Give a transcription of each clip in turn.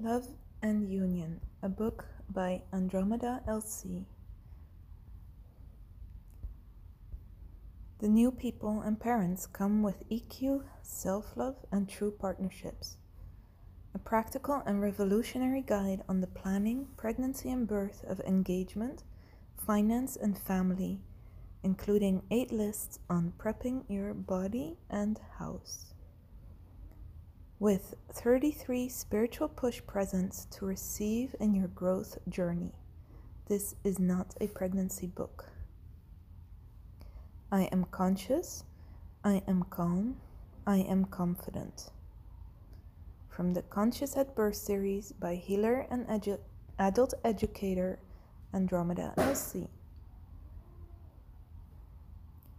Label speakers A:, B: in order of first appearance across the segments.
A: Love and Union, a book by Andromeda LC. The new people and parents come with EQ, self love, and true partnerships. A practical and revolutionary guide on the planning, pregnancy, and birth of engagement, finance, and family, including eight lists on prepping your body and house. With 33 spiritual push presents to receive in your growth journey. This is not a pregnancy book. I am conscious, I am calm, I am confident. From the Conscious at Birth series by healer and edu- adult educator Andromeda LC.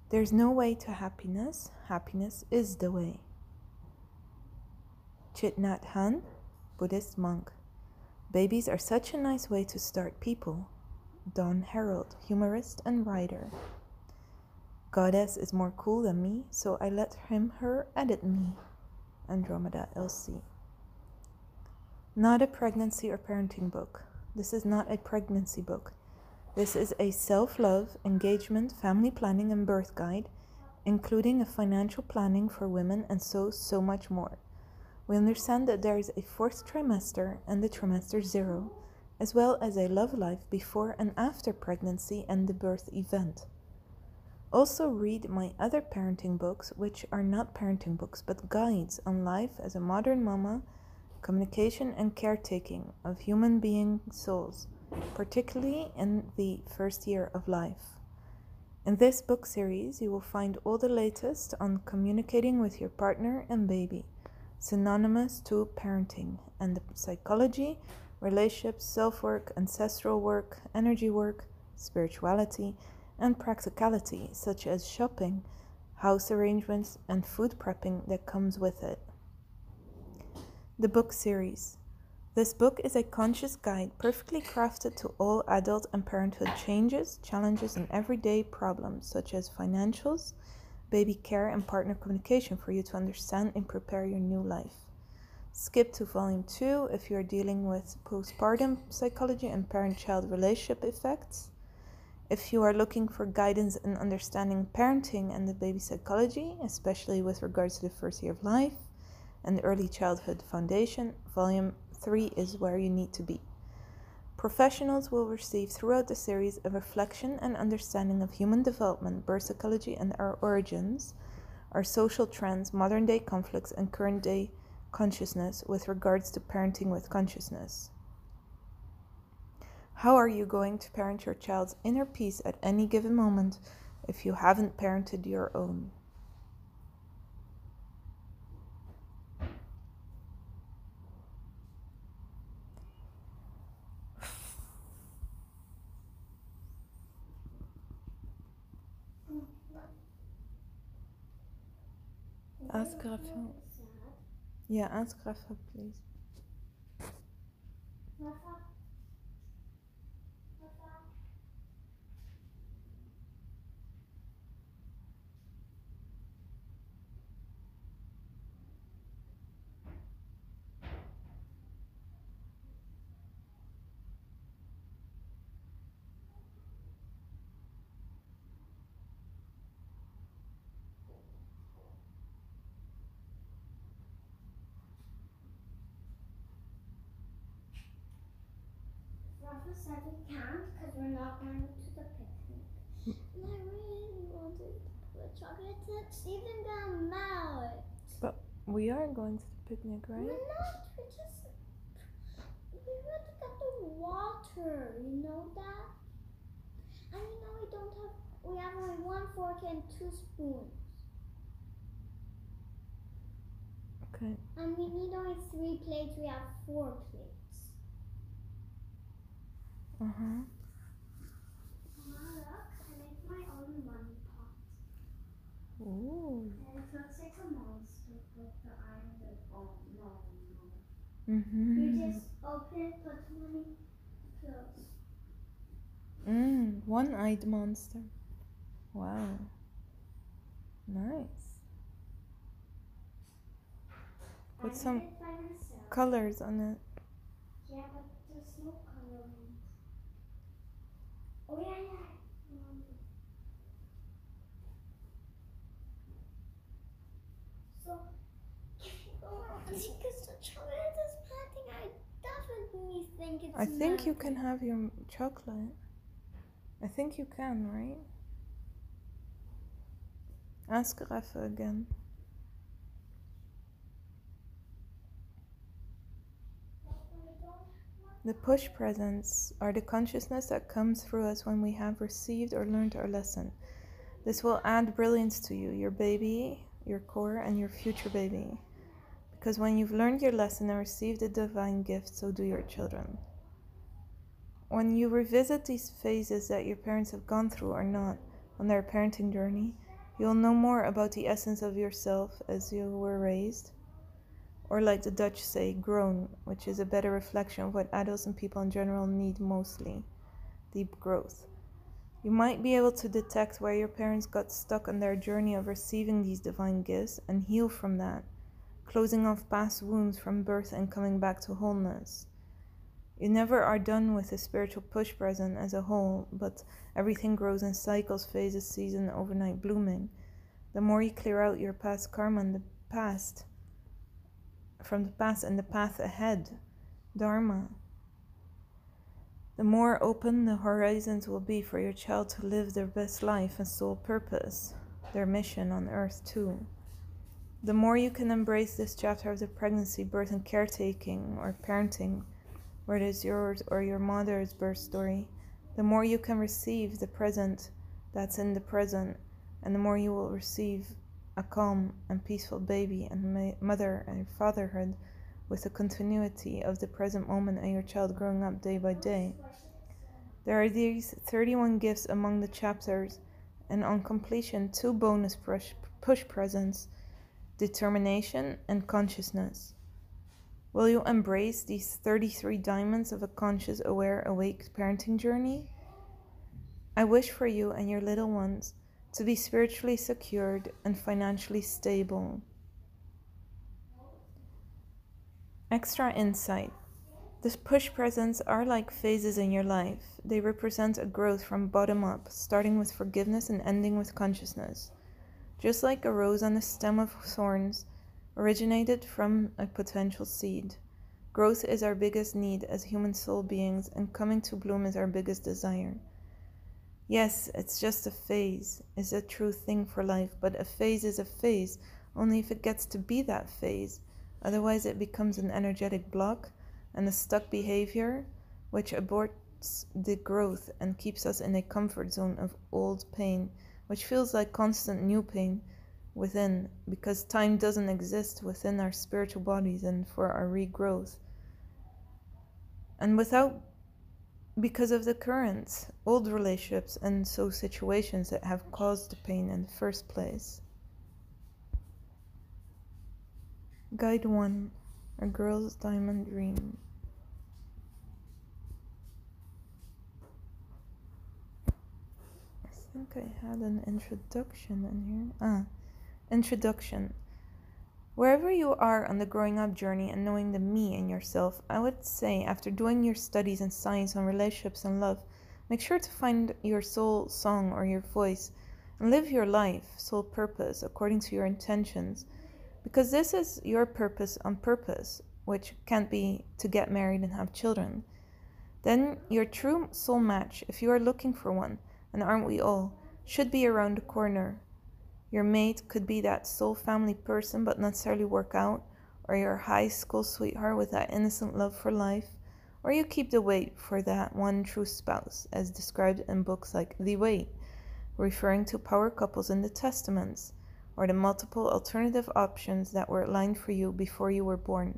A: There's no way to happiness, happiness is the way. Thich Nhat Hanh, Buddhist monk. Babies are such a nice way to start people. Don Herold, humorist and writer. Goddess is more cool than me, so I let him her edit me. Andromeda LC. Not a pregnancy or parenting book. This is not a pregnancy book. This is a self love, engagement, family planning, and birth guide, including a financial planning for women and so, so much more. We understand that there is a fourth trimester and the trimester zero, as well as a love life before and after pregnancy and the birth event. Also, read my other parenting books, which are not parenting books but guides on life as a modern mama, communication and caretaking of human being souls, particularly in the first year of life. In this book series, you will find all the latest on communicating with your partner and baby, synonymous to parenting, and the psychology, relationships, self work, ancestral work, energy work, spirituality and practicality, such as shopping, house arrangements, and food prepping that comes with it. The book series. This book is a conscious guide perfectly crafted to all adult and parenthood changes, challenges, and everyday problems such as financials, baby care, and partner communication for you to understand and prepare your new life. Skip to volume 2 if you are dealing with postpartum psychology and parent child relationship effects. If you are looking for guidance in understanding parenting and the baby psychology, especially with regards to the first year of life and the early childhood foundation, volume 3 is where you need to be. Professionals will receive throughout the series a reflection and understanding of human development, birth psychology, and our origins, our social trends, modern day conflicts, and current day consciousness with regards to parenting with consciousness. How are you going to parent your child's inner peace at any given moment if you haven't parented your own? Ask Rafa. Yeah, ask Rafa, please.
B: Rafa said we can't because we're not going to the picnic. And I really wanted the chocolate chips even gonna melt.
A: But we are going to the picnic, right?
B: We're not. We just we went to get the water. You know that. And you know we don't have. We have only one fork and two spoons.
A: Okay.
B: And we need only three plates. We have four plates.
A: Uh huh.
B: Mama, look, I make my own money pot.
A: Ooh.
B: And it looks like a monster with the eyes oh no, no.
A: Mm-hmm.
B: You just open it, put money, close.
A: Mm, one-eyed monster. Wow. Nice. Put some
B: did it by myself.
A: colors on it.
B: chocolate is melting, I definitely think it's
A: I think you can have your chocolate. I think you can, right? Ask Rafa again. The push presents are the consciousness that comes through us when we have received or learned our lesson. This will add brilliance to you, your baby, your core, and your future baby. Because when you've learned your lesson and received the divine gift, so do your children. When you revisit these phases that your parents have gone through or not on their parenting journey, you'll know more about the essence of yourself as you were raised or like the Dutch say, grown, which is a better reflection of what adults and people in general need mostly deep growth. You might be able to detect where your parents got stuck on their journey of receiving these divine gifts and heal from that, closing off past wounds from birth and coming back to wholeness. You never are done with the spiritual push present as a whole, but everything grows in cycles, phases, season, overnight blooming. The more you clear out your past karma and the past, from the past and the path ahead, Dharma, the more open the horizons will be for your child to live their best life and soul purpose, their mission on earth too. The more you can embrace this chapter of the pregnancy, birth, and caretaking or parenting, whether it is yours or your mother's birth story, the more you can receive the present that's in the present, and the more you will receive a calm and peaceful baby and ma- mother and fatherhood with the continuity of the present moment and your child growing up day by day. There are these 31 gifts among the chapters, and on completion, two bonus push, push presents determination and consciousness. Will you embrace these 33 diamonds of a conscious, aware, awake parenting journey? I wish for you and your little ones to be spiritually secured and financially stable. Extra insight. The push presents are like phases in your life. They represent a growth from bottom up, starting with forgiveness and ending with consciousness. Just like a rose on a stem of thorns originated from a potential seed. Growth is our biggest need as human soul beings, and coming to bloom is our biggest desire. Yes, it's just a phase, is a true thing for life, but a phase is a phase only if it gets to be that phase. Otherwise, it becomes an energetic block and a stuck behavior which aborts the growth and keeps us in a comfort zone of old pain, which feels like constant new pain within because time doesn't exist within our spiritual bodies and for our regrowth. And without because of the currents, old relationships, and so situations that have caused the pain in the first place. Guide 1 A Girl's Diamond Dream. I think I had an introduction in here. Ah, introduction. Wherever you are on the growing up journey and knowing the me in yourself, I would say after doing your studies in science on relationships and love, make sure to find your soul song or your voice and live your life, soul purpose, according to your intentions. Because this is your purpose on purpose, which can't be to get married and have children. Then your true soul match, if you are looking for one, and aren't we all, should be around the corner your mate could be that soul family person but not necessarily work out, or your high school sweetheart with that innocent love for life, or you keep the wait for that one true spouse, as described in books like The Wait, referring to power couples in the Testaments, or the multiple alternative options that were aligned for you before you were born.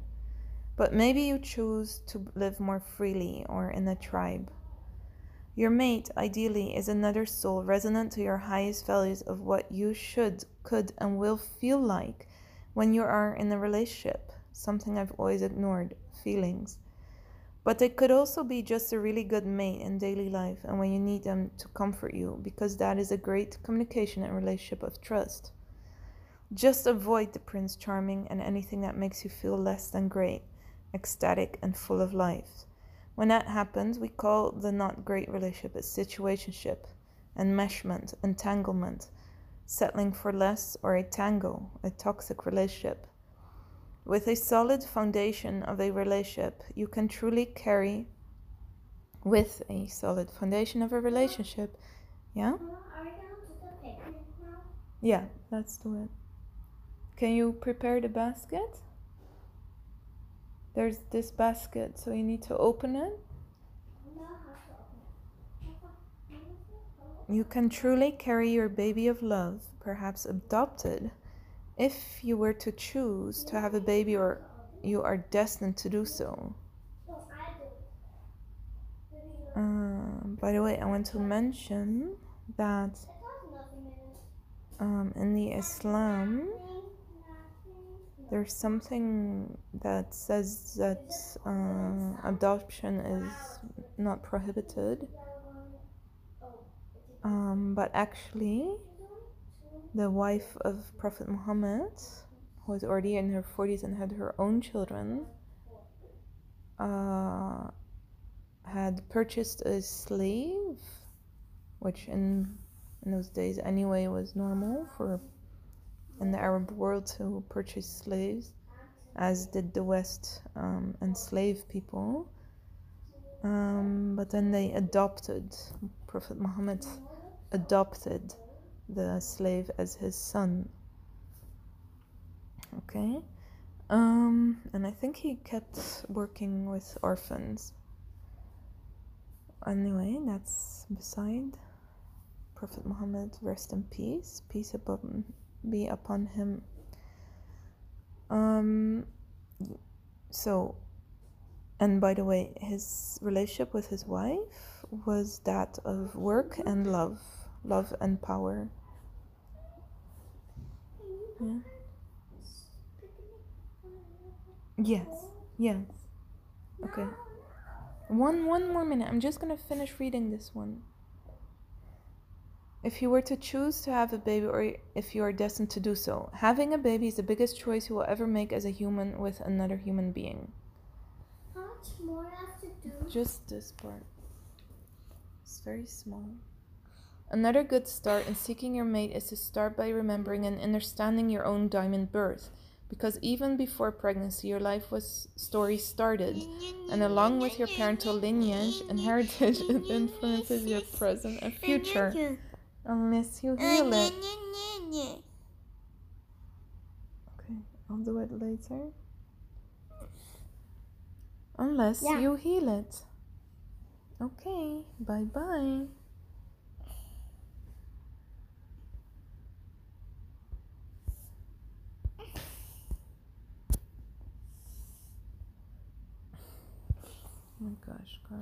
A: But maybe you choose to live more freely or in a tribe. Your mate, ideally, is another soul resonant to your highest values of what you should, could, and will feel like when you are in a relationship, something I've always ignored feelings. But they could also be just a really good mate in daily life and when you need them to comfort you, because that is a great communication and relationship of trust. Just avoid the Prince Charming and anything that makes you feel less than great, ecstatic, and full of life. When that happens, we call the not great relationship a situationship, enmeshment, entanglement, settling for less, or a tango, a toxic relationship. With a solid foundation of a relationship, you can truly carry. With a solid foundation of a relationship, yeah? Yeah, let's do it. Can you prepare the basket? There's this basket, so you need to open it.
B: You
A: can truly carry your baby of love, perhaps adopted, if you were to choose to have a baby or you are destined to do so. Um, by the way, I want to mention that um, in the Islam. There's something that says that uh, adoption is not prohibited,
B: Oh,
A: um, but actually, the wife of Prophet Muhammad, who was already in her 40s and had her own children, uh, had purchased a slave, which in in those days anyway was normal for in the Arab world to purchase slaves, as did the West um, enslave people. Um, but then they adopted Prophet Muhammad adopted the slave as his son. Okay. Um, and I think he kept working with orphans. Anyway, that's beside Prophet Muhammad, rest in peace, peace upon, be upon him. Um, so, and by the way, his relationship with his wife was that of work and love, love and power. Yeah. Yes, yes. Okay. One one more minute. I'm just gonna finish reading this one. If you were to choose to have a baby or if you are destined to do so, having a baby is the biggest choice you will ever make as a human with another human being.
B: How much more I have to do?
A: Just this part. It's very small. Another good start in seeking your mate is to start by remembering and understanding your own diamond birth. Because even before pregnancy, your life was story started, and along with your parental lineage and heritage, it influences your present and future. Unless you oh, heal it. Okay, I'll do it later. Unless
B: Yeah.
A: you heal it. Okay, bye bye. Oh my gosh, God.